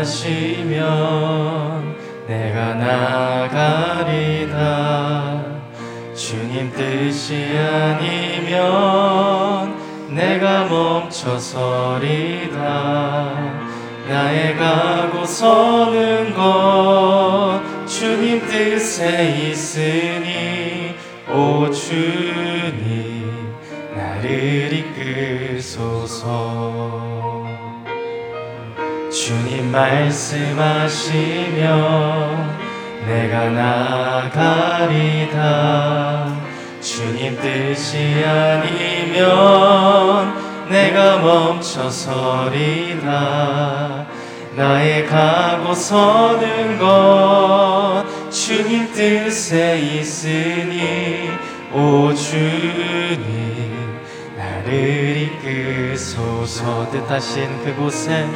말씀하시면 내가 나가리다 주님 뜻이 아니면 내가 멈춰서리다 나의 가고 서는 것 주님 뜻에 있으니 오 주 말씀하시면 내가 나가리다. 주님 뜻이 아니면 내가 멈춰서리다. 나의 가고 서는 것 주님 뜻에 있으니 오 주님 나를 이끄소서. 뜻하신 그곳에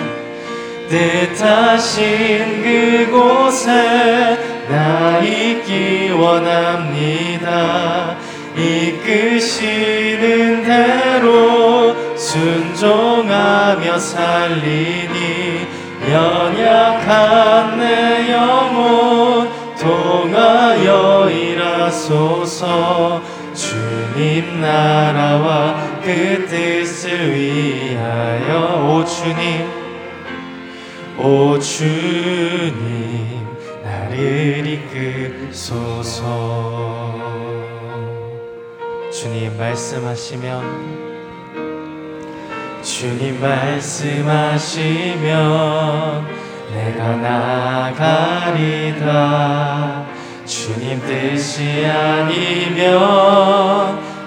뜻하신 그곳에 나 있기 원합니다. 이끄시는 대로 순종하며 살리니 연약한 내 영혼 통하여 일하소서. 주님 나라와 그 뜻을 위하여. 오 주님 오 주님 나를 이끄소서. 주님 말씀하시면 주님 말씀하시면 내가 나가리다 주님 뜻이 아니면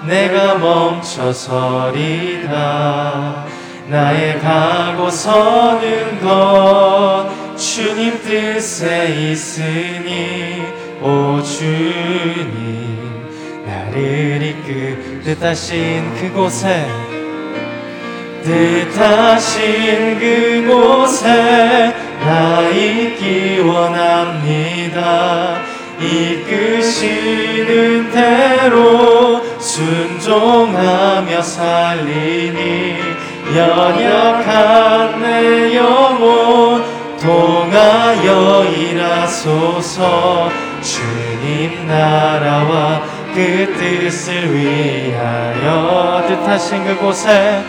내가 멈춰서리다 나의 가고 서는 것 주님 뜻에 있으니 오 주님 나를 이끄 뜻하신 그곳에 뜻하신 그곳에 나 있기 원합니다. 이끄시는 대로 순종하며 살리니 연약한 내 영혼 통하여 일하소서. 주님 나라와 그 뜻을 위하여 뜻하신 그곳에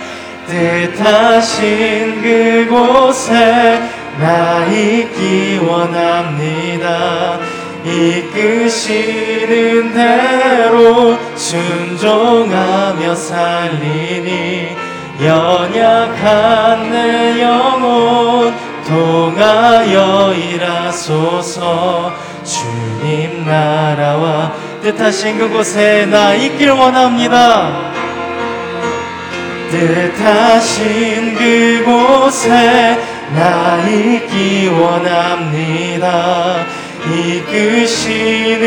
뜻하신 그곳에 나 있기 원합니다. 이끄시는 대로 순종하며 살리니 연약한 내 영혼 통하여 일하소서. 주님 나라와 뜻하신 그곳에 나 있길 원합니다. 뜻하신 그곳에 나 있기 원합니다. 이끄시는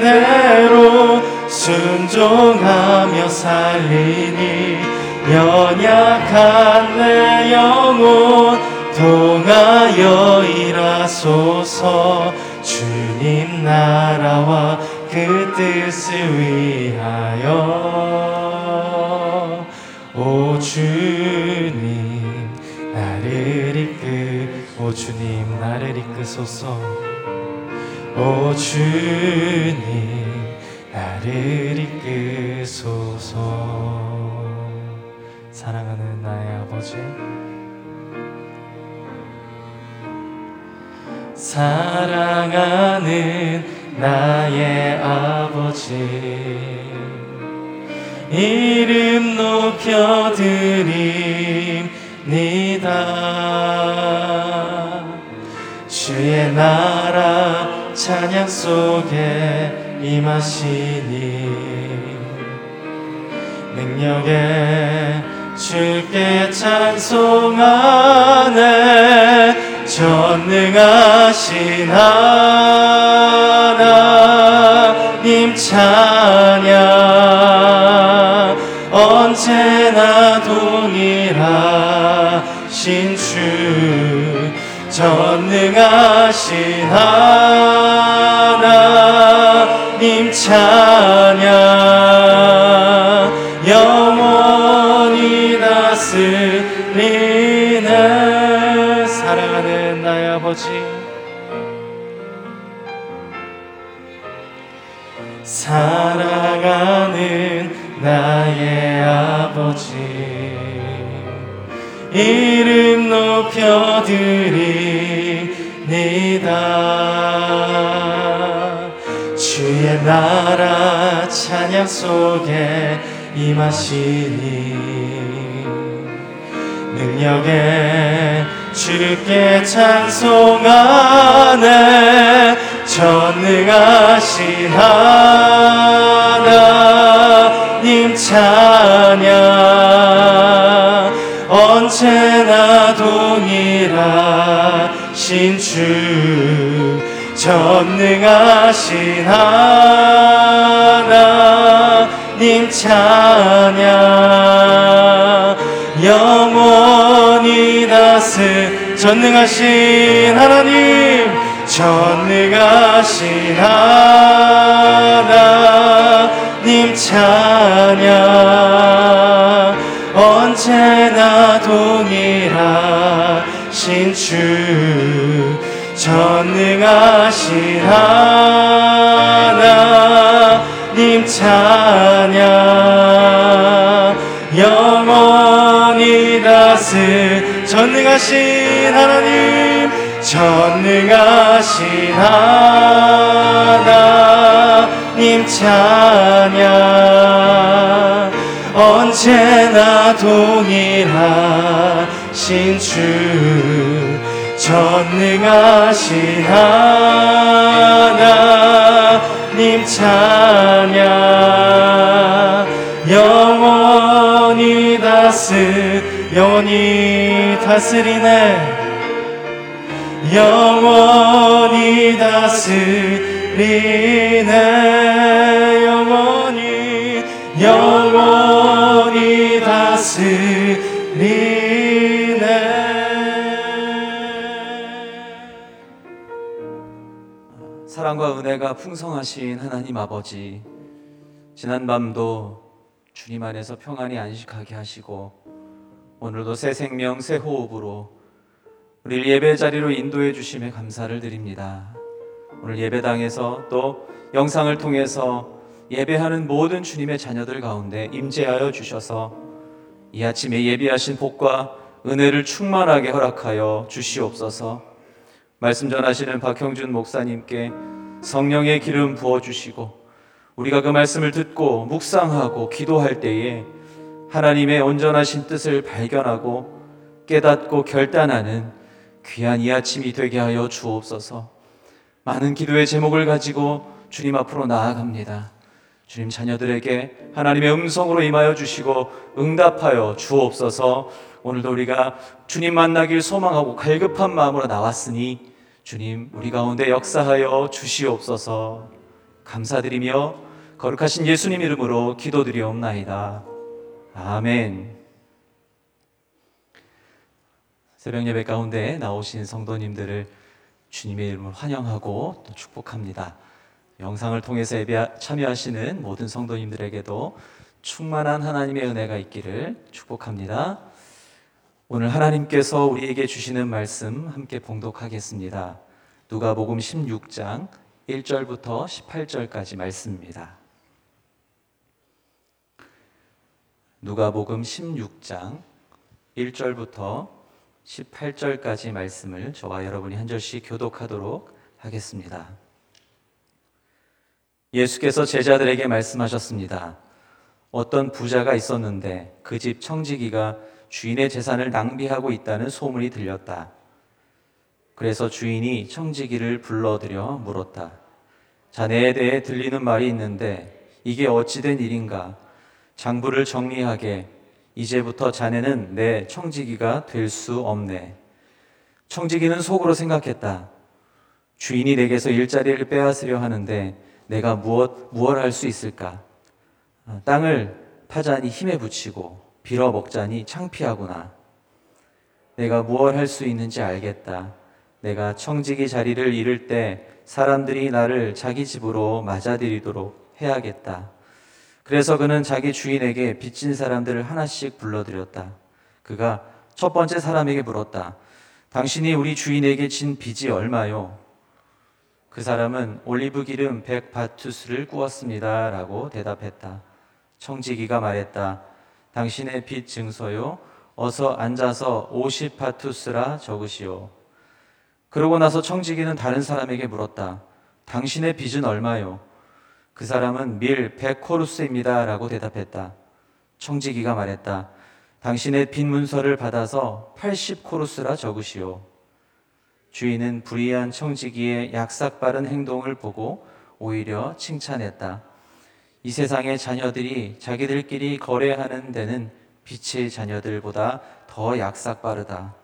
대로 순종하며 살리니 연약한 내 영혼. 통하여 일하소서. 주님 나라와 그 뜻을 위하여. 오 주님 나를 이끄 오 주님 나를 이끄소서. 오 주님 나를 이끄소서 사랑하는 나의 아버지. 사랑하는 나의 아버지. 이름 높여드립니다. 주의 나라 찬양 속에 임하시니. 능력에 주께 찬송하네 전능하신 하나님 찬양. 언제나 동일하신 주 전능하신 하나님 아버지 이름 높여드리니다. 주의 나라 찬양 속에 임하시니 능력에 주께 찬송하네. 전능하신 하나 님 찬양. 언제나 동일하신 주 전능하신 하나님 찬양. 영원히 다스 전능하신 하나님 전능하신 하나님 찬양 전능하신 하나님 전능하신 하나님 찬양. 언제나 동일하신 주 전능하신 하나님 찬양. 영원히 다스 영원히 다스리네. 영원히 다스리네. 영원히 영원히 다스리네. 사랑과 은혜가 풍성하신 하나님 아버지, 지난 밤도 주님 안에서 평안히 안식하게 하시고, 오늘도 새 생명, 새 호흡으로 우리를 예배 자리로 인도해 주심에 감사를 드립니다. 오늘 예배당에서 또 영상을 통해서 예배하는 모든 주님의 자녀들 가운데 임재하여 주셔서 이 아침에 예비하신 복과 은혜를 충만하게 허락하여 주시옵소서. 말씀 전하시는 박형준 목사님께 성령의 기름 부어 주시고 우리가 그 말씀을 듣고 묵상하고 기도할 때에 하나님의 온전하신 뜻을 발견하고 깨닫고 결단하는 귀한 이 아침이 되게 하여 주옵소서. 많은 기도의 제목을 가지고 주님 앞으로 나아갑니다. 주님 자녀들에게 하나님의 음성으로 임하여 주시고 응답하여 주옵소서. 오늘도 우리가 주님 만나길 소망하고 갈급한 마음으로 나왔으니 주님 우리 가운데 역사하여 주시옵소서. 감사드리며 거룩하신 예수님 이름으로 기도드리옵나이다. 아멘. 새벽 예배 가운데 나오신 성도님들을 주님의 이름으로 환영하고 또 축복합니다. 영상을 통해서 예배 참여하시는 모든 성도님들에게도 충만한 하나님의 은혜가 있기를 축복합니다. 오늘 하나님께서 우리에게 주시는 말씀 함께 봉독하겠습니다. 누가복음 16장 1절부터 18절까지 말씀입니다. 누가복음 16장 1절부터 18절까지 말씀을 저와 여러분이 한 절씩 교독하도록 하겠습니다. 예수께서 제자들에게 말씀하셨습니다. 어떤 부자가 있었는데 그 집 청지기가 주인의 재산을 낭비하고 있다는 소문이 들렸다. 그래서 주인이 청지기를 불러들여 물었다. 자네에 대해 들리는 말이 있는데 이게 어찌된 일인가? 장부를 정리하게 이제부터 자네는 내 청지기가 될 수 없네. 청지기는 속으로 생각했다. 주인이 내게서 일자리를 빼앗으려 하는데 내가 무엇 무엇 할수 있을까? 아, 땅을 파자니 힘에 붙이고 빌어 먹자니 창피하구나. 내가 무엇 할수 있는지 알겠다. 내가 청지기 자리를 잃을 때 사람들이 나를 자기 집으로 맞아들이도록 해야겠다. 그래서 그는 자기 주인에게 빚진 사람들을 하나씩 불러들였다. 그가 첫 번째 사람에게 물었다. 당신이 우리 주인에게 진 빚이 얼마요? 그 사람은 올리브 기름 백 바투스를 구웠습니다. 라고 대답했다. 청지기가 말했다. 당신의 빚 증서요. 어서 앉아서 50 바투스라 적으시오. 그러고 나서 청지기는 다른 사람에게 물었다. 당신의 빚은 얼마요? 그 사람은 밀 100코루스입니다. 라고 대답했다. 청지기가 말했다. 당신의 빚 문서를 받아서 80코루스라 적으시오. 주인은 불의한 청지기의 약삭빠른 행동을 보고 오히려 칭찬했다. 이 세상의 자녀들이 자기들끼리 거래하는 데는 빛의 자녀들보다 더 약삭빠르다.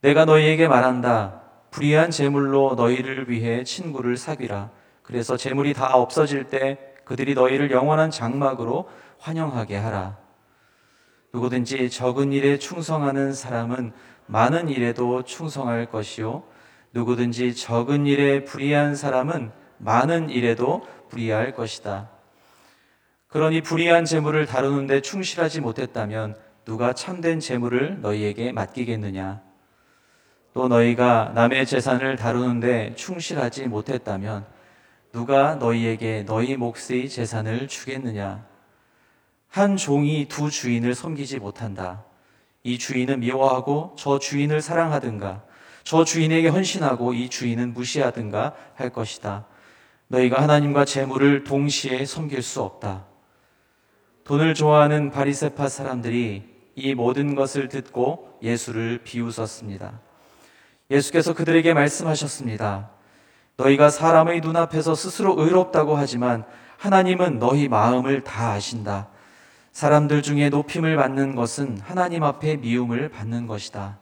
내가 너희에게 말한다. 불의한 재물로 너희를 위해 친구를 사귀라. 그래서 재물이 다 없어질 때 그들이 너희를 영원한 장막으로 환영하게 하라. 누구든지 적은 일에 충성하는 사람은 많은 일에도 충성할 것이요. 누구든지 적은 일에 불의한 사람은 많은 일에도 불의할 것이다. 그러니 불의한 재물을 다루는데 충실하지 못했다면 누가 참된 재물을 너희에게 맡기겠느냐? 또 너희가 남의 재산을 다루는데 충실하지 못했다면 누가 너희에게 너희 몫의 재산을 주겠느냐? 한 종이 두 주인을 섬기지 못한다. 이 주인은 미워하고 저 주인을 사랑하든가, 저 주인에게 헌신하고 이 주인은 무시하든가 할 것이다. 너희가 하나님과 재물을 동시에 섬길 수 없다. 돈을 좋아하는 바리세파 사람들이 이 모든 것을 듣고 예수를 비웃었습니다. 예수께서 그들에게 말씀하셨습니다. 너희가 사람의 눈앞에서 스스로 의롭다고 하지만 하나님은 너희 마음을 다 아신다. 사람들 중에 높임을 받는 것은 하나님 앞에 미움을 받는 것이다.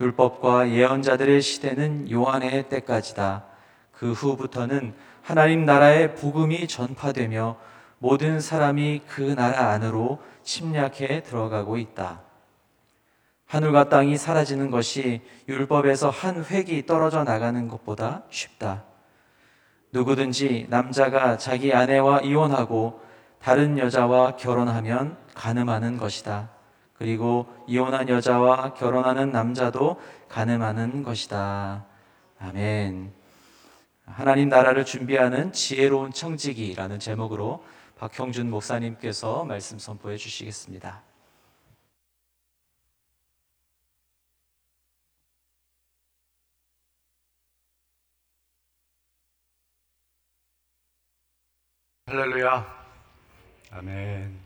율법과 예언자들의 시대는 요한의 때까지다. 그 후부터는 하나님 나라의 복음이 전파되며 모든 사람이 그 나라 안으로 침략해 들어가고 있다. 하늘과 땅이 사라지는 것이 율법에서 한 획이 떨어져 나가는 것보다 쉽다. 누구든지 남자가 자기 아내와 이혼하고 다른 여자와 결혼하면 간음하는 것이다. 그리고 이혼한 여자와 결혼하는 남자도 간음하는 것이다. 아멘. 하나님 나라를 준비하는 지혜로운 청지기라는 제목으로 박형준 목사님께서 말씀 선포해 주시겠습니다. 할렐루야. 아멘.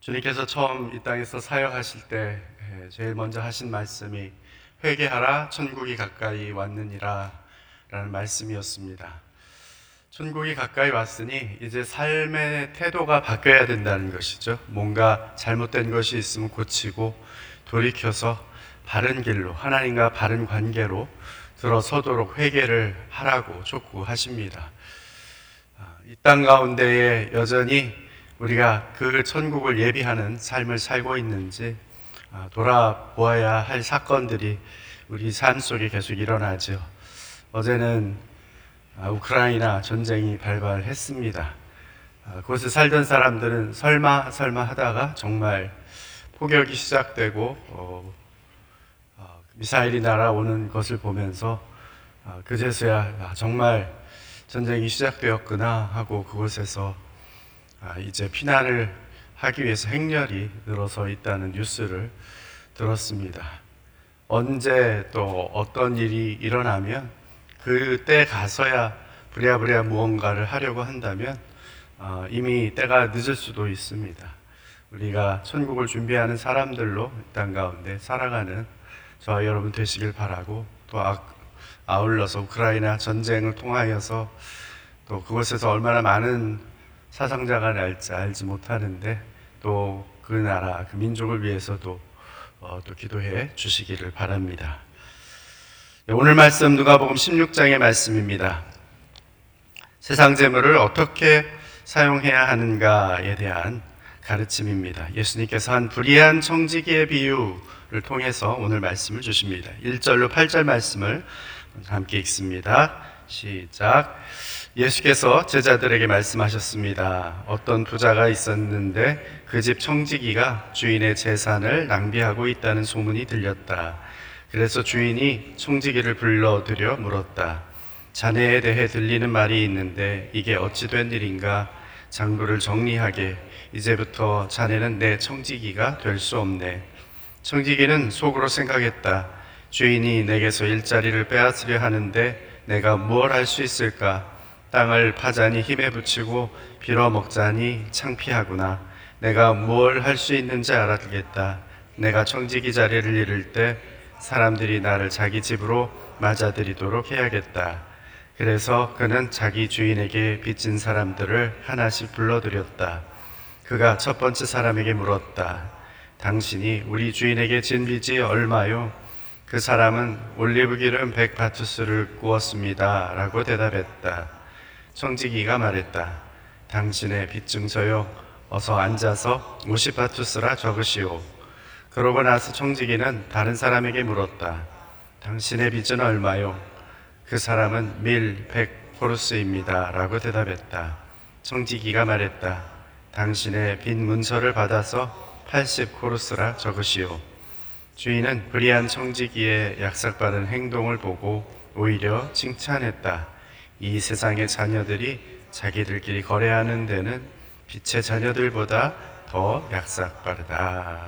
주님께서 처음 이 땅에서 사역하실 때 예, 제일 먼저 하신 말씀이 회개하라 천국이 가까이 왔느니라 라는 말씀이었습니다. 천국이 가까이 왔으니 이제 삶의 태도가 바뀌어야 된다는 것이죠. 뭔가 잘못된 것이 있으면 고치고 돌이켜서 바른 길로 하나님과 바른 관계로 들어서도록 회개를 하라고 촉구하십니다. 이 땅 가운데에 여전히 우리가 그 천국을 예비하는 삶을 살고 있는지 아, 돌아보아야 할 사건들이 우리 삶 속에 계속 일어나죠. 어제는 아, 우크라이나 전쟁이 발발했습니다. 아, 그곳에 살던 사람들은 설마 설마 하다가 정말 폭격이 시작되고 어, 어, 미사일이 날아오는 것을 보면서 어, 그제서야 정말 전쟁이 시작되었구나 하고 그곳에서 아, 이제 피난을 하기 위해서 행렬이 늘어서 있다는 뉴스를 들었습니다. 언제 또 어떤 일이 일어나면 그때 가서야 부랴부랴 무언가를 하려고 한다면 어, 이미 때가 늦을 수도 있습니다. 우리가 천국을 준비하는 사람들로 땅 가운데 살아가는 저와 여러분 되시길 바라고 또 아, 아울러서 우크라이나 전쟁을 통하여서 또 그곳에서 얼마나 많은 사상자가 날지 알지 못하는데 또 그 나라 그 민족을 위해서도 어, 또 기도해 주시기를 바랍니다. 네, 오늘 말씀 누가복음 16장의 말씀입니다. 세상 재물을 어떻게 사용해야 하는가에 대한 가르침입니다. 예수님께서 한 불의한 청지기의 비유를 통해서 오늘 말씀을 주십니다. 1절로 8절 말씀을 함께 읽습니다. 시작. 예수께서 제자들에게 말씀하셨습니다. 어떤 부자가 있었는데 그 집 청지기가 주인의 재산을 낭비하고 있다는 소문이 들렸다. 그래서 주인이 청지기를 불러들여 물었다. 자네에 대해 들리는 말이 있는데 이게 어찌 된 일인가? 장부를 정리하게 이제부터 자네는 내 청지기가 될 수 없네. 청지기는 속으로 생각했다. 주인이 내게서 일자리를 빼앗으려 하는데 내가 무엇 할 수 있을까? 땅을 파자니 힘에 붙이고 빌어먹자니 창피하구나. 내가 무엇 할 수 있는지 알았겠다. 내가 청지기 자리를 잃을 때 사람들이 나를 자기 집으로 맞아들이도록 해야겠다. 그래서 그는 자기 주인에게 빚진 사람들을 하나씩 불러들였다. 그가 첫 번째 사람에게 물었다. 당신이 우리 주인에게 진 빚이 얼마요? 그 사람은 올리브 기름 백 바투스를 구웠습니다. 라고 대답했다. 청지기가 말했다. 당신의 빚 증서요. 어서 앉아서 50 바투스라 적으시오. 그러고 나서 청지기는 다른 사람에게 물었다. 당신의 빚은 얼마요? 그 사람은 밀 100포르스입니다. 라고 대답했다. 청지기가 말했다. 당신의 빈 문서를 받아서 80코르스라 적으시오. 주인은 불의한 청지기의 약삭받은 행동을 보고 오히려 칭찬했다. 이 세상의 자녀들이 자기들끼리 거래하는 데는 빛의 자녀들보다 더 약삭빠르다.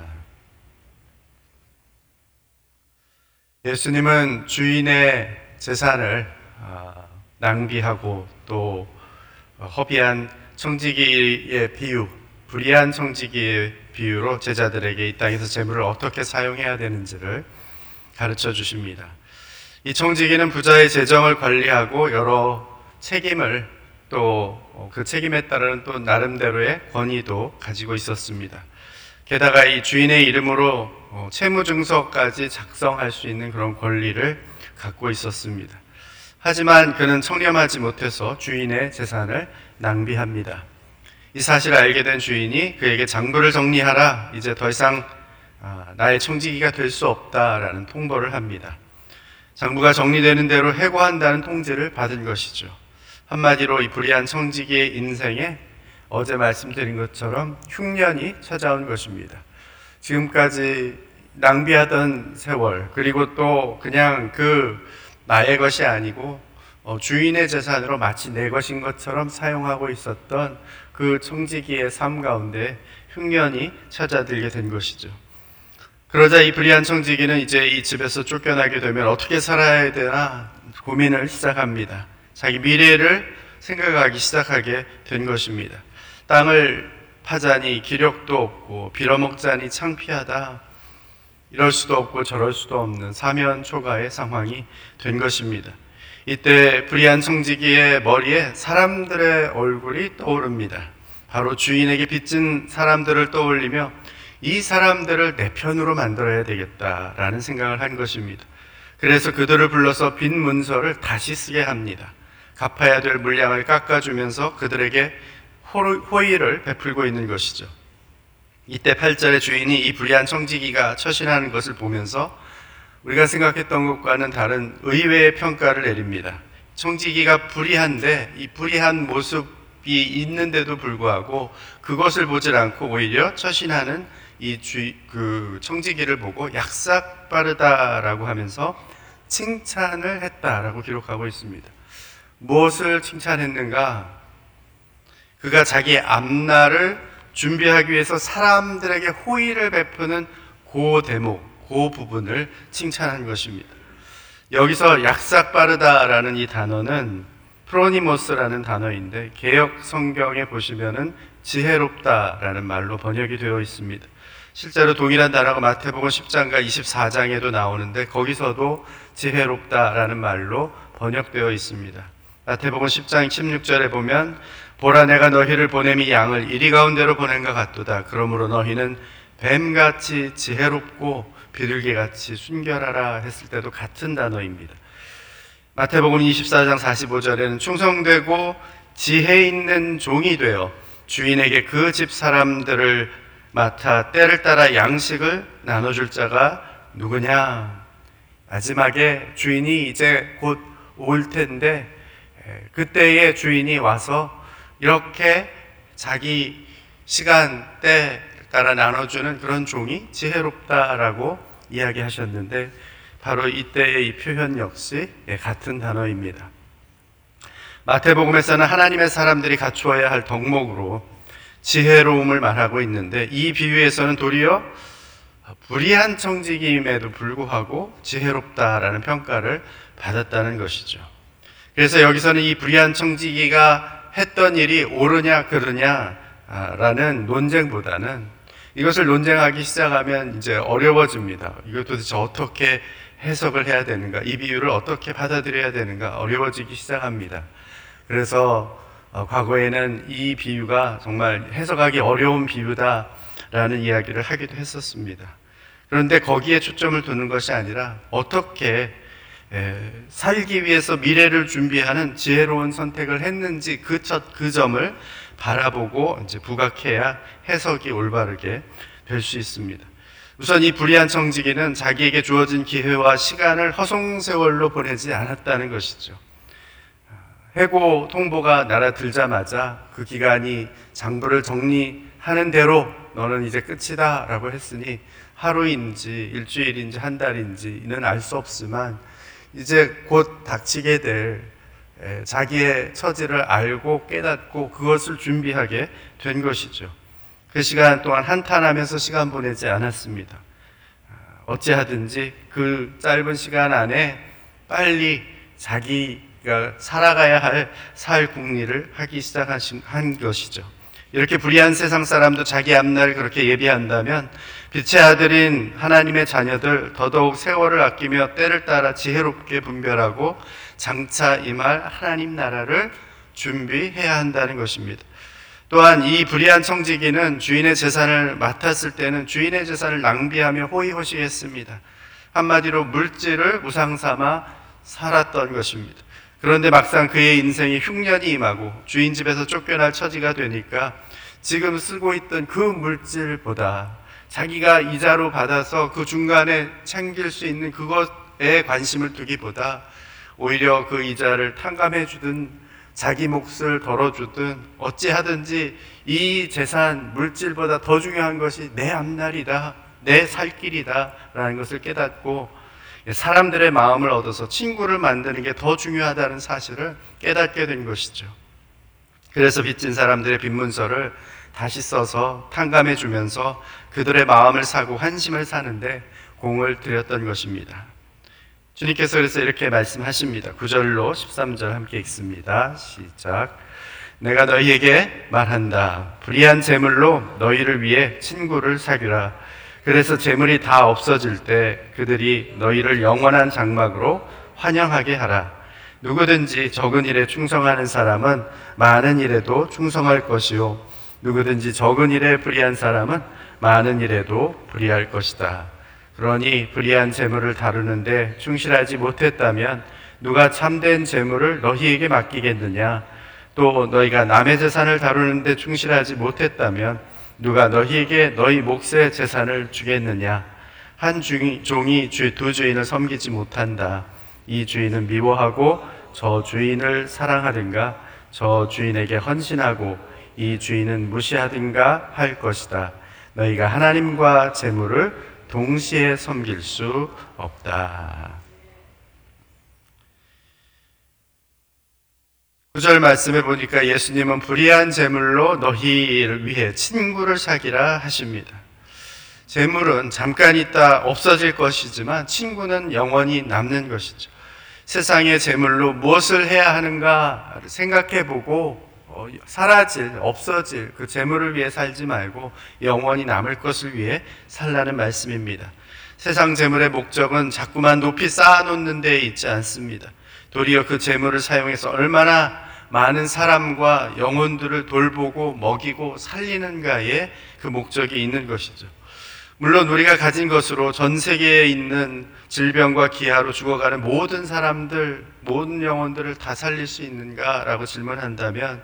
예수님은 주인의 재산을 아, 낭비하고 또 허비한 청지기의 비유, 불의한 청지기의 비유로 제자들에게 이 땅에서 재물을 어떻게 사용해야 되는지를 가르쳐 주십니다. 이 청지기는 부자의 재정을 관리하고 여러 책임을 또 그 책임에 따른 또 나름대로의 권위도 가지고 있었습니다. 게다가 이 주인의 이름으로 어, 채무증서까지 작성할 수 있는 그런 권리를 갖고 있었습니다. 하지만 그는 청렴하지 못해서 주인의 재산을 낭비합니다. 이 사실을 알게 된 주인이 그에게 장부를 정리하라. 이제 더 이상 아, 나의 청지기가 될 수 없다라는 통보를 합니다. 장부가 정리되는 대로 해고한다는 통지를 받은 것이죠. 한마디로 이 불의한 청지기의 인생에 어제 말씀드린 것처럼 흉년이 찾아온 것입니다. 지금까지 낭비하던 세월, 그리고 또 그냥 그 나의 것이 아니고 어, 주인의 재산으로 마치 내 것인 것처럼 사용하고 있었던 그 청지기의 삶 가운데 흉년이 찾아들게 된 것이죠. 그러자 이 불의한 청지기는 이제 이 집에서 쫓겨나게 되면 어떻게 살아야 되나 고민을 시작합니다. 자기 미래를 생각하기 시작하게 된 것입니다. 땅을 파자니 기력도 없고 빌어먹자니 창피하다. 이럴 수도 없고 저럴 수도 없는 사면 초가의 상황이 된 것입니다. 이때 불의한 청지기의 머리에 사람들의 얼굴이 떠오릅니다. 바로 주인에게 빚진 사람들을 떠올리며 이 사람들을 내 편으로 만들어야 되겠다라는 생각을 한 것입니다. 그래서 그들을 불러서 빈 문서를 다시 쓰게 합니다. 갚아야 될 물량을 깎아주면서 그들에게 호의를 베풀고 있는 것이죠. 이때 8절의 주인이 이 불의한 청지기가 처신하는 것을 보면서 우리가 생각했던 것과는 다른 의외의 평가를 내립니다. 청지기가 불의한데 이 불의한 모습이 있는데도 불구하고 그것을 보질 않고 오히려 처신하는 이 주, 그 청지기를 보고 약삭 빠르다라고 하면서 칭찬을 했다라고 기록하고 있습니다. 무엇을 칭찬했는가? 그가 자기 앞날을 준비하기 위해서 사람들에게 호의를 베푸는 그 대목, 그 부분을 칭찬한 것입니다. 여기서 약삭 빠르다라는 이 단어는 프로니모스라는 단어인데 개혁 성경에 보시면은 지혜롭다라는 말로 번역이 되어 있습니다. 실제로 동일한 단어가 마태복음 10장과 24장에도 나오는데 거기서도 지혜롭다라는 말로 번역되어 있습니다. 마태복음 10장 16절에 보면 보라 내가 너희를 보냄이 양을 이리 가운데로 보낸 것 같도다. 그러므로 너희는 뱀같이 지혜롭고 비둘기 같이 순결하라 했을 때도 같은 단어입니다. 마태복음 24장 45절에는 충성되고 지혜 있는 종이 되어 주인에게 그 집 사람들을 맡아 때를 따라 양식을 나눠줄 자가 누구냐? 마지막에 주인이 이제 곧 올 텐데 그때의 주인이 와서 이렇게 자기 시간 때 따라 나눠주는 그런 종이 지혜롭다라고 이야기하셨는데 바로 이때의 이 표현 역시 예, 같은 단어입니다. 마태복음에서는 하나님의 사람들이 갖추어야 할 덕목으로 지혜로움을 말하고 있는데 이 비유에서는 도리어 불의한 청지기임에도 불구하고 지혜롭다라는 평가를 받았다는 것이죠. 그래서 여기서는 이 불의한 청지기가 했던 일이 옳으냐 그르냐라는 논쟁보다는 이것을 논쟁하기 시작하면 이제 어려워집니다. 이것 도대체 어떻게 해석을 해야 되는가, 이 비유를 어떻게 받아들여야 되는가 어려워지기 시작합니다. 그래서 어, 과거에는 이 비유가 정말 해석하기 어려운 비유다라는 이야기를 하기도 했었습니다. 그런데 거기에 초점을 두는 것이 아니라 어떻게 에, 살기 위해서 미래를 준비하는 지혜로운 선택을 했는지 그, 첫, 그 점을 바라보고 이제 부각해야 해석이 올바르게 될 수 있습니다. 우선 이 불의한 청지기는 자기에게 주어진 기회와 시간을 허송세월로 보내지 않았다는 것이죠. 해고 통보가 날아들자마자 그 기간이 장부를 정리하는 대로 너는 이제 끝이다 라고 했으니 하루인지 일주일인지 한 달인지는 알 수 없지만 이제 곧 닥치게 될 에, 자기의 처지를 알고 깨닫고 그것을 준비하게 된 것이죠. 그 시간 동안 한탄하면서 시간 보내지 않았습니다. 어찌하든지 그 짧은 시간 안에 빨리 자기가 살아가야 할살 국리를 하기 시작한 것이죠. 이렇게 불의한 세상 사람도 자기 앞날 그렇게 예비한다면 빛의 아들인 하나님의 자녀들 더더욱 세월을 아끼며 때를 따라 지혜롭게 분별하고 장차 임할 하나님 나라를 준비해야 한다는 것입니다. 또한 이 불의한 청지기는 주인의 재산을 맡았을 때는 주인의 재산을 낭비하며 호의호식했습니다. 한마디로 물질을 우상 삼아 살았던 것입니다. 그런데 막상 그의 인생이 흉년이 임하고 주인 집에서 쫓겨날 처지가 되니까 지금 쓰고 있던 그 물질보다 자기가 이자로 받아서 그 중간에 챙길 수 있는 그것에 관심을 두기보다 오히려 그 이자를 탕감해 주든 자기 몫을 덜어주든 어찌하든지 이 재산 물질보다 더 중요한 것이 내 앞날이다 내 살 길이다 라는 것을 깨닫고 사람들의 마음을 얻어서 친구를 만드는 게 더 중요하다는 사실을 깨닫게 된 것이죠. 그래서 빚진 사람들의 빚문서를 다시 써서 탕감해 주면서 그들의 마음을 사고 환심을 사는데 공을 들였던 것입니다. 주님께서 그래서 이렇게 말씀하십니다. 9절로 13절 함께 읽습니다. 시작. 내가 너희에게 말한다. 불의한 재물로 너희를 위해 친구를 사귀라. 그래서 재물이 다 없어질 때 그들이 너희를 영원한 장막으로 환영하게 하라. 누구든지 적은 일에 충성하는 사람은 많은 일에도 충성할 것이요. 누구든지 적은 일에 불의한 사람은 많은 일에도 불의할 것이다. 그러니 불의한 재물을 다루는데 충실하지 못했다면 누가 참된 재물을 너희에게 맡기겠느냐? 또 너희가 남의 재산을 다루는데 충실하지 못했다면 누가 너희에게 너희 몫의 재산을 주겠느냐? 한 종이 두 주인을 섬기지 못한다. 이 주인은 미워하고 저 주인을 사랑하든가 저 주인에게 헌신하고 이 주인은 무시하든가 할 것이다. 너희가 하나님과 재물을 동시에 섬길 수 없다. 구절 말씀에 보니까 예수님은 불의한 재물로 너희를 위해 친구를 사기라 하십니다. 재물은 잠깐 있다 없어질 것이지만 친구는 영원히 남는 것이죠. 세상의 재물로 무엇을 해야 하는가 생각해 보고 어, 사라질, 없어질 그 재물을 위해 살지 말고 영원히 남을 것을 위해 살라는 말씀입니다. 세상 재물의 목적은 자꾸만 높이 쌓아놓는 데 있지 않습니다. 도리어 그 재물을 사용해서 얼마나 많은 사람과 영혼들을 돌보고 먹이고 살리는가에 그 목적이 있는 것이죠. 물론 우리가 가진 것으로 전 세계에 있는 질병과 기아로 죽어가는 모든 사람들, 모든 영혼들을 다 살릴 수 있는가라고 질문한다면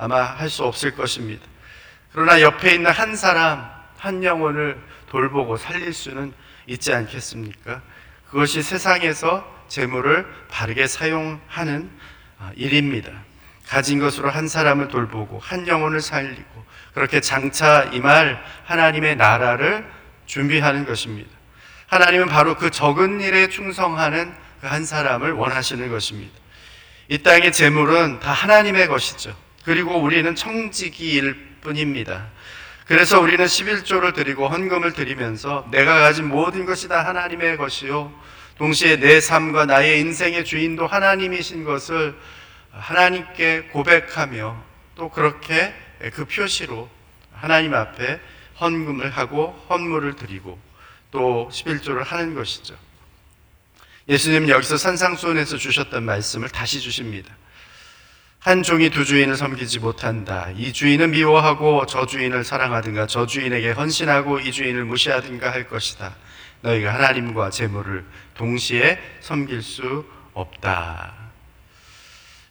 아마 할 수 없을 것입니다. 그러나 옆에 있는 한 사람, 한 영혼을 돌보고 살릴 수는 있지 않겠습니까? 그것이 세상에서 재물을 바르게 사용하는 아, 일입니다. 가진 것으로 한 사람을 돌보고 한 영혼을 살리고 그렇게 장차 임할 하나님의 나라를 준비하는 것입니다. 하나님은 바로 그 적은 일에 충성하는 그 한 사람을 원하시는 것입니다. 이 땅의 재물은 다 하나님의 것이죠. 그리고 우리는 청지기일 뿐입니다. 그래서 우리는 11조를 드리고 헌금을 드리면서 내가 가진 모든 것이 다 하나님의 것이요. 동시에 내 삶과 나의 인생의 주인도 하나님이신 것을 하나님께 고백하며 또 그렇게 그 표시로 하나님 앞에 헌금을 하고 헌물을 드리고 또 11조를 하는 것이죠. 예수님 여기서 산상수훈에서 주셨던 말씀을 다시 주십니다. 한 종이 두 주인을 섬기지 못한다. 이 주인은 미워하고 저 주인을 사랑하든가 저 주인에게 헌신하고 이 주인을 무시하든가 할 것이다. 너희가 하나님과 재물을 동시에 섬길 수 없다.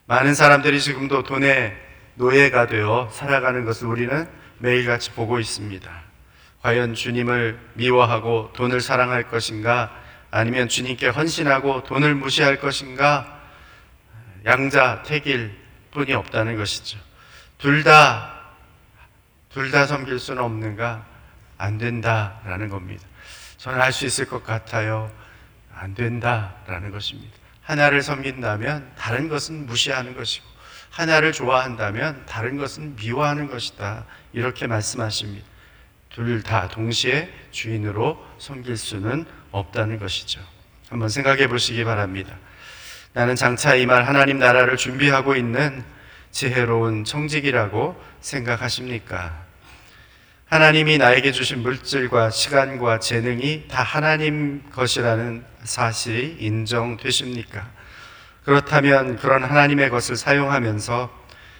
많은 사람들이 지금도 돈의 노예가 되어 살아가는 것을 우리는 매일같이 보고 있습니다. 과연 주님을 미워하고 돈을 사랑할 것인가? 아니면 주님께 헌신하고 돈을 무시할 것인가? 양자 택일 뿐이 없다는 것이죠. 둘 다, 둘 다 섬길 수는 없는가? 안 된다라는 겁니다. 저는 할 수 있을 것 같아요. 안 된다라는 것입니다. 하나를 섬긴다면 다른 것은 무시하는 것이고, 하나를 좋아한다면 다른 것은 미워하는 것이다. 이렇게 말씀하십니다. 둘 다 동시에 주인으로 섬길 수는 없다는 것이죠. 한번 생각해 보시기 바랍니다. 나는 장차 이말 하나님 나라를 준비하고 있는 지혜로운 청직이라고 생각하십니까? 하나님이 나에게 주신 물질과 시간과 재능이 다 하나님 것이라는 사실이 인정되십니까? 그렇다면 그런 하나님의 것을 사용하면서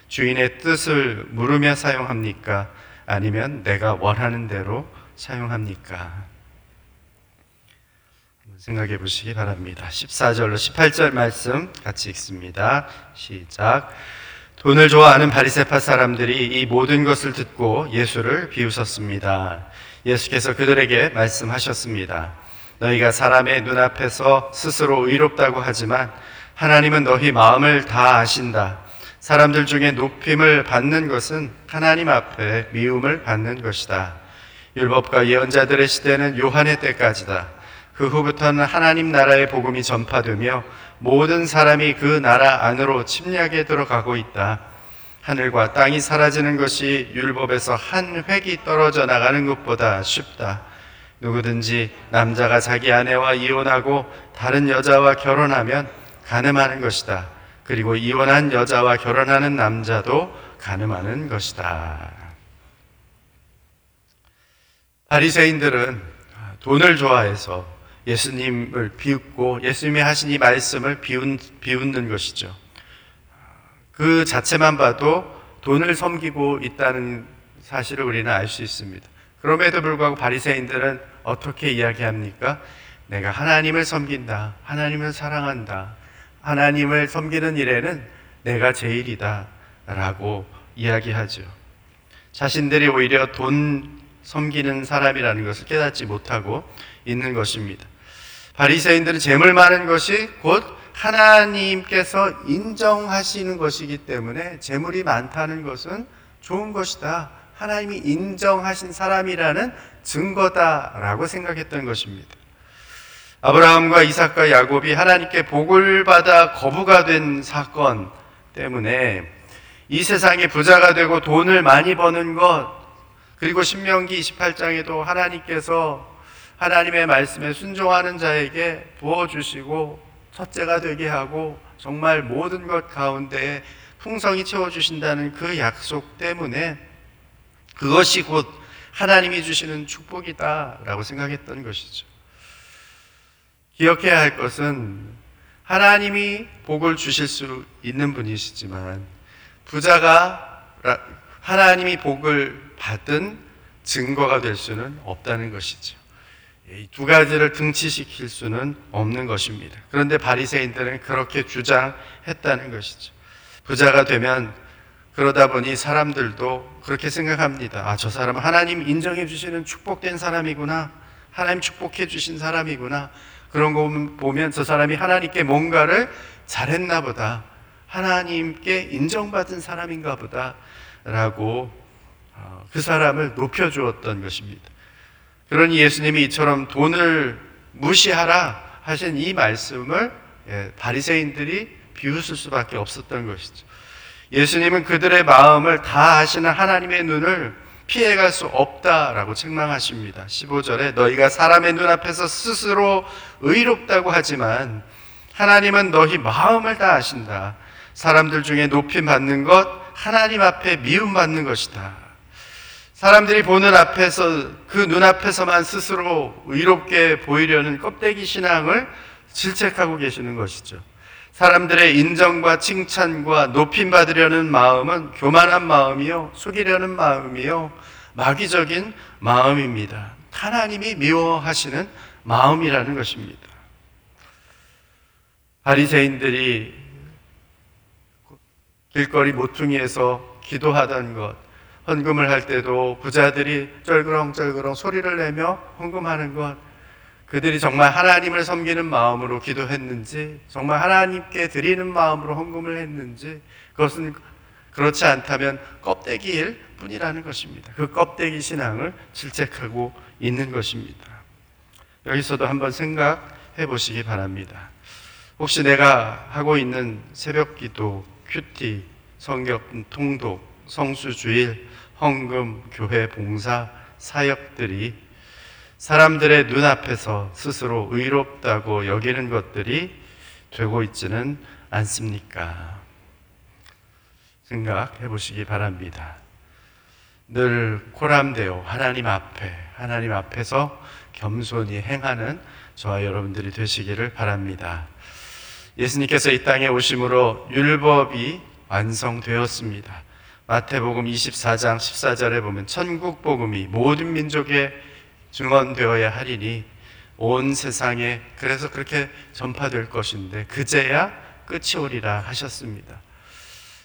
주인의 뜻을 물으며 사용합니까? 아니면 내가 원하는 대로 사용합니까? 생각해 보시기 바랍니다. 14절로 18절 말씀 같이 읽습니다. 시작. 돈을 좋아하는 바리새파 사람들이 이 모든 것을 듣고 예수를 비웃었습니다. 예수께서 그들에게 말씀하셨습니다. 너희가 사람의 눈앞에서 스스로 의롭다고 하지만 하나님은 너희 마음을 다 아신다. 사람들 중에 높임을 받는 것은 하나님 앞에 미움을 받는 것이다. 율법과 예언자들의 시대는 요한의 때까지다. 그 후부터는 하나님 나라의 복음이 전파되며 모든 사람이 그 나라 안으로 침략에 들어가고 있다. 하늘과 땅이 사라지는 것이 율법에서 한 획이 떨어져 나가는 것보다 쉽다. 누구든지 남자가 자기 아내와 이혼하고 다른 여자와 결혼하면 가늠하는 것이다. 그리고 이혼한 여자와 결혼하는 남자도 가늠하는 것이다. 바리새인들은 돈을 좋아해서 예수님을 비웃고 예수님이 하신 이 말씀을 비웃, 비웃는 것이죠. 그 자체만 봐도 돈을 섬기고 있다는 사실을 우리는 알 수 있습니다. 그럼에도 불구하고 바리새인들은 어떻게 이야기합니까? 내가 하나님을 섬긴다. 하나님을 사랑한다. 하나님을 섬기는 일에는 내가 제일이다. 라고 이야기하죠. 자신들이 오히려 돈 섬기는 사람이라는 것을 깨닫지 못하고 있는 것입니다. 바리새인들은 재물 많은 것이 곧 하나님께서 인정하시는 것이기 때문에 재물이 많다는 것은 좋은 것이다. 하나님이 인정하신 사람이라는 증거다라고 생각했던 것입니다. 아브라함과 이삭과 야곱이 하나님께 복을 받아 거부가 된 사건 때문에 이 세상에 부자가 되고 돈을 많이 버는 것 그리고 신명기 28장에도 하나님께서 하나님의 말씀에 순종하는 자에게 부어주시고 첫째가 되게 하고 정말 모든 것 가운데 풍성히 채워주신다는 그 약속 때문에 그것이 곧 하나님이 주시는 축복이다라고 생각했던 것이죠. 기억해야 할 것은 하나님이 복을 주실 수 있는 분이시지만 부자가 하나님이 복을 받은 증거가 될 수는 없다는 것이죠. 이 두 가지를 등치시킬 수는 없는 것입니다. 그런데 바리새인들은 그렇게 주장했다는 것이죠. 부자가 되면 그러다 보니 사람들도 그렇게 생각합니다. 아, 저 사람은 하나님 인정해 주시는 축복된 사람이구나. 하나님 축복해 주신 사람이구나. 그런 거 보면 저 사람이 하나님께 뭔가를 잘했나 보다. 하나님께 인정받은 사람인가 보다. 라고 어, 그 사람을 높여주었던 것입니다. 그러니 예수님이 이처럼 돈을 무시하라 하신 이 말씀을 예, 바리새인들이 비웃을 수밖에 없었던 것이죠. 예수님은 그들의 마음을 다 아시는 하나님의 눈을 피해갈 수 없다라고 책망하십니다. 15절에 너희가 사람의 눈앞에서 스스로 의롭다고 하지만 하나님은 너희 마음을 다 아신다. 사람들 중에 높임 받는 것 하나님 앞에 미움 받는 것이다. 사람들이 보는 앞에서 그 눈앞에서만 스스로 의롭게 보이려는 껍데기 신앙을 질책하고 계시는 것이죠. 사람들의 인정과 칭찬과 높임 받으려는 마음은 교만한 마음이요, 속이려는 마음이요, 마귀적인 마음입니다. 하나님이 미워하시는 마음이라는 것입니다. 바리새인들이 길거리 모퉁이에서 기도하던 것, 헌금을 할 때도 부자들이 쩔그렁쩔그렁 소리를 내며 헌금하는 것, 그들이 정말 하나님을 섬기는 마음으로 기도했는지, 정말 하나님께 드리는 마음으로 헌금을 했는지, 그것은 그렇지 않다면 껍데기일 뿐이라는 것입니다. 그 껍데기 신앙을 질책하고 있는 것입니다. 여기서도 한번 생각해 보시기 바랍니다. 혹시 내가 하고 있는 새벽 기도, 큐티, 성경 통독, 성수주일, 헌금, 교회 봉사, 사역들이 사람들의 눈앞에서 스스로 의롭다고 여기는 것들이 되고 있지는 않습니까? 생각해 보시기 바랍니다. 늘 코람되어 하나님 앞에, 하나님 앞에서 겸손히 행하는 저와 여러분들이 되시기를 바랍니다. 예수님께서 이 땅에 오심으로 율법이 완성되었습니다. 마태복음 24장 14절에 보면 천국 복음이 모든 민족에 증언되어야 하리니 온 세상에 그래서 그렇게 전파될 것인데 그제야 끝이 오리라 하셨습니다.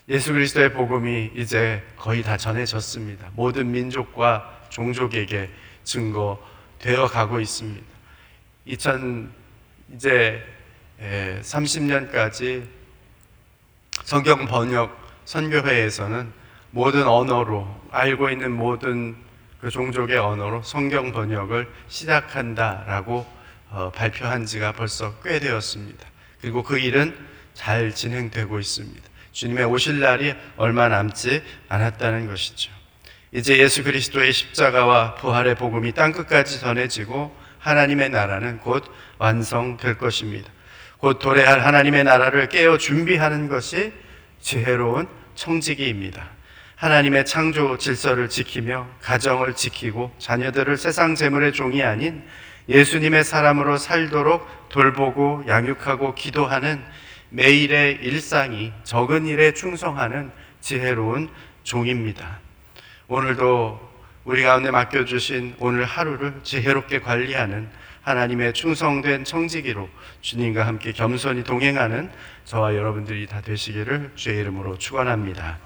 예수 그리스도의 복음이 이제 거의 다 전해졌습니다. 모든 민족과 종족에게 증거되어 가고 있습니다. 2000 이제 30년까지 성경 번역 선교회에서는 모든 언어로 알고 있는 모든 그 종족의 언어로 성경 번역을 시작한다라고 어, 발표한 지가 벌써 꽤 되었습니다. 그리고 그 일은 잘 진행되고 있습니다. 주님의 오실 날이 얼마 남지 않았다는 것이죠. 이제 예수 그리스도의 십자가와 부활의 복음이 땅 끝까지 전해지고 하나님의 나라는 곧 완성될 것입니다. 곧 도래할 하나님의 나라를 깨어 준비하는 것이 지혜로운 청지기입니다. 하나님의 창조 질서를 지키며 가정을 지키고 자녀들을 세상 재물의 종이 아닌 예수님의 사람으로 살도록 돌보고 양육하고 기도하는 매일의 일상이 적은 일에 충성하는 지혜로운 종입니다. 오늘도 우리 가운데 맡겨주신 오늘 하루를 지혜롭게 관리하는 하나님의 충성된 청지기로 주님과 함께 겸손히 동행하는 저와 여러분들이 다 되시기를 주의 이름으로 축원합니다.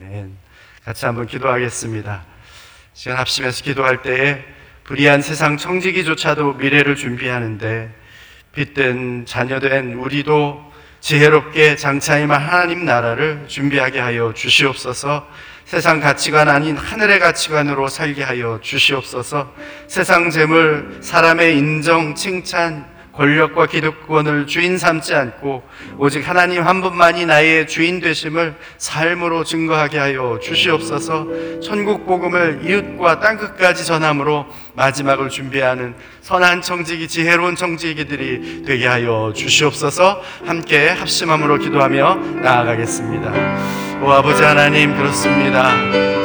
아멘. 같이 한번 기도하겠습니다. 시간 합심해서 기도할 때에 불의한 세상 청지기조차도 미래를 준비하는데 빛된 자녀된 우리도 지혜롭게 장차임할 하나님 나라를 준비하게 하여 주시옵소서. 세상 가치관 아닌 하늘의 가치관으로 살게 하여 주시옵소서. 세상 재물, 사람의 인정, 칭찬, 권력과 기득권을 주인 삼지 않고 오직 하나님 한 분만이 나의 주인 되심을 삶으로 증거하게 하여 주시옵소서. 천국 복음을 이웃과 땅 끝까지 전함으로 마지막을 준비하는 선한 청지기 지혜로운 청지기들이 되게 하여 주시옵소서. 함께 합심함으로 기도하며 나아가겠습니다. 오 아버지 하나님 그렇습니다.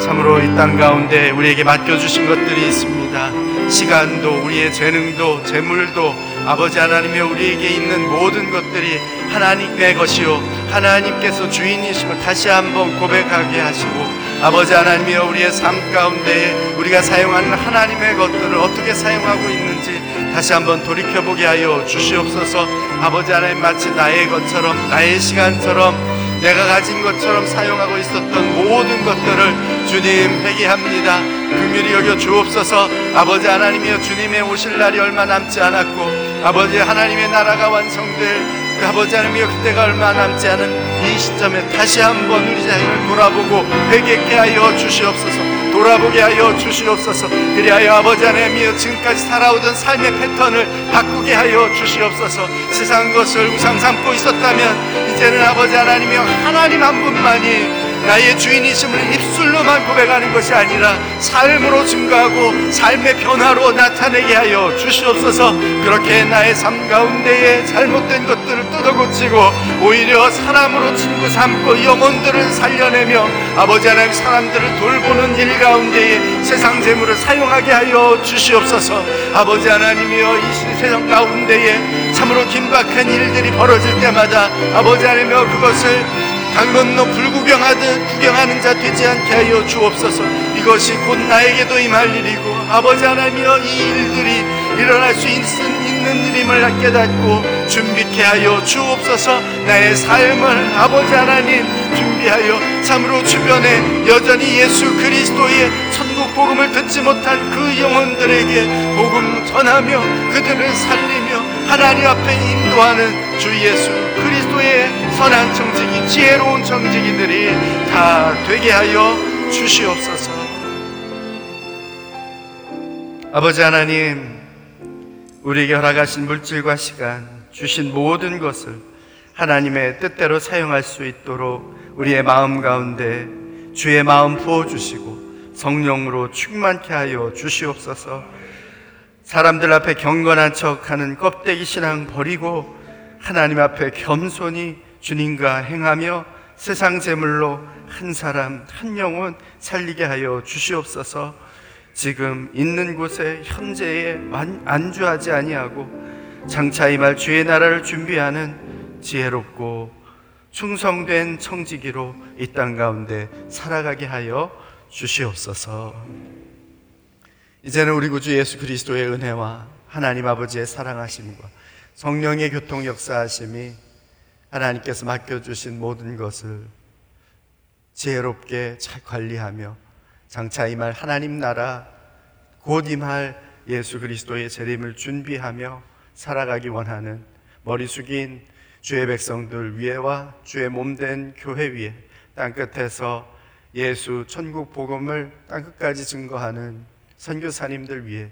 참으로 이 땅 가운데 우리에게 맡겨 주신 것들이 있습니다. 시간도 우리의 재능도 재물도 아버지 하나님의 우리에게 있는 모든 것들이 하나님의 것이요 하나님께서 주인이심을 다시 한번 고백하게 하시고 아버지 하나님이여 우리의 삶 가운데 우리가 사용하는 하나님의 것들을 어떻게 사용하고 있는지 다시 한번 돌이켜보게 하여 주시옵소서 아버지 하나님 마치 나의 것처럼 나의 시간처럼 내가 가진 것처럼 사용하고 있었던 모든 것들을 주님 회개합니다. 긍휼히 여겨 주옵소서. 아버지 하나님이여 주님의 오실 날이 얼마 남지 않았고 아버지 하나님의 나라가 완성될 그 아버지 하나님이여 그때가 얼마 남지 않은 이 시점에 다시 한번 우리 자신을 돌아보고 회개케 하여 주시옵소서. 돌아보게 하여 주시옵소서 그리하여 아버지 하나님이여 지금까지 살아오던 삶의 패턴을 바꾸게 하여 주시옵소서 세상 것을 우상 삼고 있었다면 이제는 아버지 하나님이여 하나님 한 분만이 나의 주인이심을 입술로만 고백하는 것이 아니라 삶으로 증거하고 삶의 변화로 나타내게 하여 주시옵소서. 그렇게 나의 삶 가운데에 잘못된 것들을 뜯어고치고 오히려 사람으로 친구 삼고 영혼들을 살려내며 아버지 하나님 사람들을 돌보는 일 가운데에 세상 재물을 사용하게 하여 주시옵소서. 아버지 하나님이여 이 세상 가운데에 참으로 긴박한 일들이 벌어질 때마다 아버지 하나님이여 그것을 강 건너 불구경하듯 구경하는 자 되지 않게 하여 주옵소서. 이것이 곧 나에게도 임할 일이고 아버지 하나님이여 이 일들이 일어날 수 있, 있는 일임을 깨닫고 준비케 하여 주옵소서. 나의 삶을 아버지 하나님 준비하여 참으로 주변에 여전히 예수 그리스도의 천국 복음을 듣지 못한 그 영혼들에게 복음 전하며 그들을 살리며 하나님 앞에 인도하는 주 예수 그리스도 의 선한 청지기 지혜로운 청지기들이 다 되게 하여 주시옵소서 아버지 하나님 우리에게 허락하신 물질과 시간 주신 모든 것을 하나님의 뜻대로 사용할 수 있도록 우리의 마음 가운데 주의 마음 부어 주시고 성령으로 충만케 하여 주시옵소서. 사람들 앞에 경건한 척 하는 껍데기 신앙 버리고 하나님 앞에 겸손히 주님과 행하며 세상 제물로 한 사람 한 영혼 살리게 하여 주시옵소서. 지금 있는 곳에 현재에 안- 안주하지 아니하고 장차 임할 주의 나라를 준비하는 지혜롭고 충성된 청지기로 이 땅 가운데 살아가게 하여 주시옵소서. 이제는 우리 구주 예수 그리스도의 은혜와 하나님 아버지의 사랑하심과 성령의 교통 역사하심이 하나님께서 맡겨주신 모든 것을 지혜롭게 잘 관리하며 장차 임할 하나님 나라 곧 임할 예수 그리스도의 재림을 준비하며 살아가기 원하는 머리 숙인 주의 백성들 위에와 주의 몸된 교회 위에 땅 끝에서 예수 천국 복음을 땅 끝까지 증거하는 선교사님들 위해